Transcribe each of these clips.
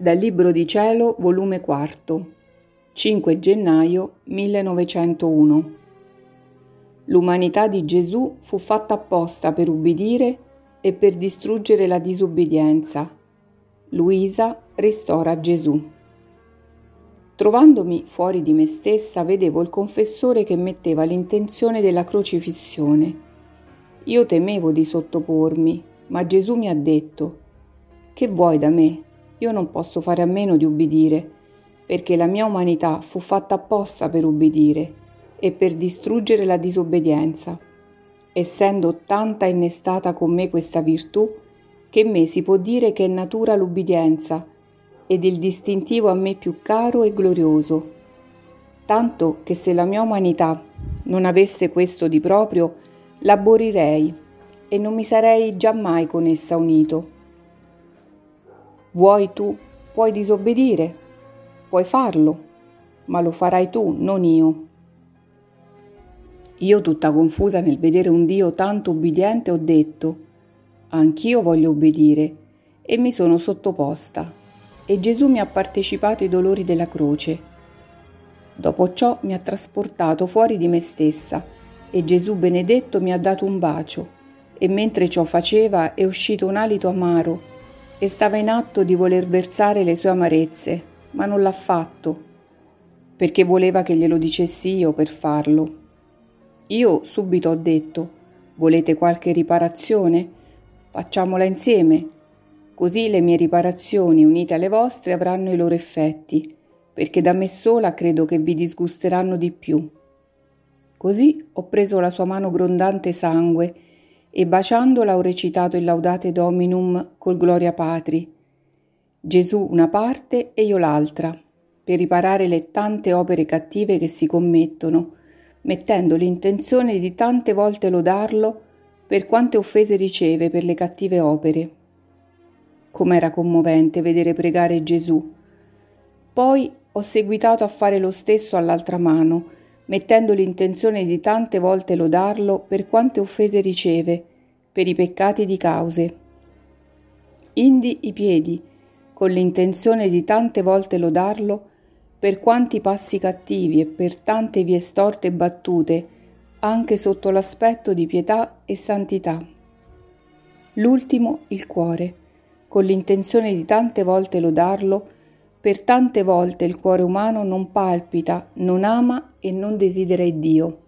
Dal Libro di Cielo, volume 4, 5 gennaio 1901. L'umanità di Gesù fu fatta apposta per ubbidire e per distruggere la disobbedienza. Luisa ristora Gesù. Trovandomi fuori di me stessa, vedevo il confessore che metteva l'intenzione della crocifissione. Io temevo di sottopormi, ma Gesù mi ha detto: Che vuoi da me? Io non posso fare a meno di ubbidire, perché la mia umanità fu fatta apposta per ubbidire e per distruggere la disobbedienza, essendo tanta innestata con me questa virtù, che me si può dire che è natura l'ubbidienza ed il distintivo a me più caro e glorioso, tanto che se la mia umanità non avesse questo di proprio, l'aborirei e non mi sarei giammai con essa unito Vuoi tu, puoi disobbedire, puoi farlo, ma lo farai tu, non io. Io tutta confusa nel vedere un Dio tanto ubbidiente ho detto, anch'io voglio obbedire, e mi sono sottoposta, e Gesù mi ha partecipato ai dolori della croce. Dopo ciò mi ha trasportato fuori di me stessa, e Gesù benedetto mi ha dato un bacio, e mentre ciò faceva è uscito un alito amaro, e stava in atto di voler versare le sue amarezze, ma non l'ha fatto, perché voleva che glielo dicessi io per farlo. Io subito ho detto, volete qualche riparazione? Facciamola insieme, così le mie riparazioni unite alle vostre avranno i loro effetti, perché da me sola credo che vi disgusteranno di più. Così ho preso la sua mano grondante sangue e baciandola ho recitato il Laudate Dominum col Gloria Patri. Gesù una parte e io l'altra, per riparare le tante opere cattive che si commettono, mettendo l'intenzione di tante volte lodarlo per quante offese riceve per le cattive opere. Com'era commovente vedere pregare Gesù. Poi ho seguitato a fare lo stesso all'altra mano, mettendo l'intenzione di tante volte lodarlo per quante offese riceve, per i peccati di cause. Indi i piedi, con l'intenzione di tante volte lodarlo, per quanti passi cattivi e per tante vie storte e battute, anche sotto l'aspetto di pietà e santità. L'ultimo il cuore, con l'intenzione di tante volte lodarlo, per tante volte il cuore umano non palpita, non ama e non desidera Dio.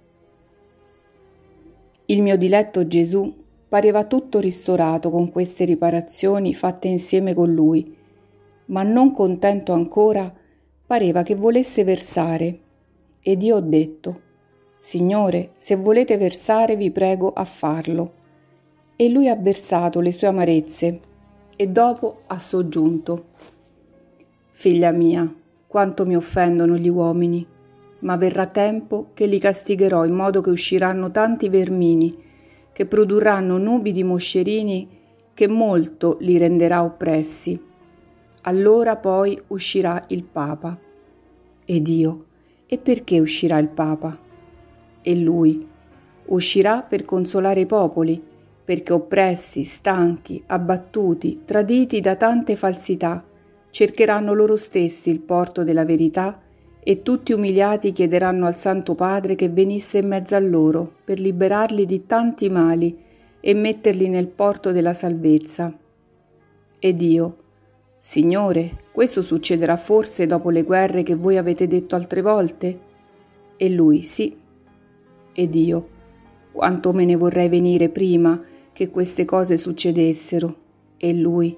Il mio diletto Gesù pareva tutto ristorato con queste riparazioni fatte insieme con lui, ma non contento ancora, pareva che volesse versare. Ed io ho detto, Signore, se volete versare vi prego a farlo. E lui ha versato le sue amarezze e dopo ha soggiunto, Figlia mia, quanto mi offendono gli uomini, ma verrà tempo che li castigherò in modo che usciranno tanti vermini, che produrranno nubi di moscerini che molto li renderà oppressi. Allora poi uscirà il Papa. Ed io, e perché uscirà il Papa? E lui, uscirà per consolare i popoli, perché oppressi, stanchi, abbattuti, traditi da tante falsità, cercheranno loro stessi il porto della verità e tutti umiliati chiederanno al Santo Padre che venisse in mezzo a loro per liberarli di tanti mali e metterli nel porto della salvezza. Ed io, Signore, questo succederà forse dopo le guerre che voi avete detto altre volte? E lui, sì. Ed io, quanto me ne vorrei venire prima che queste cose succedessero. E lui,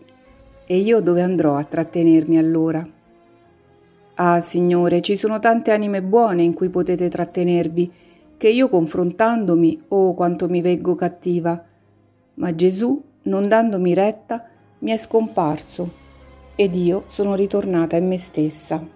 e io dove andrò a trattenermi allora? Ah, Signore, ci sono tante anime buone in cui potete trattenervi, che io confrontandomi, oh quanto mi veggo cattiva. Ma Gesù, non dandomi retta, mi è scomparso, ed io sono ritornata in me stessa.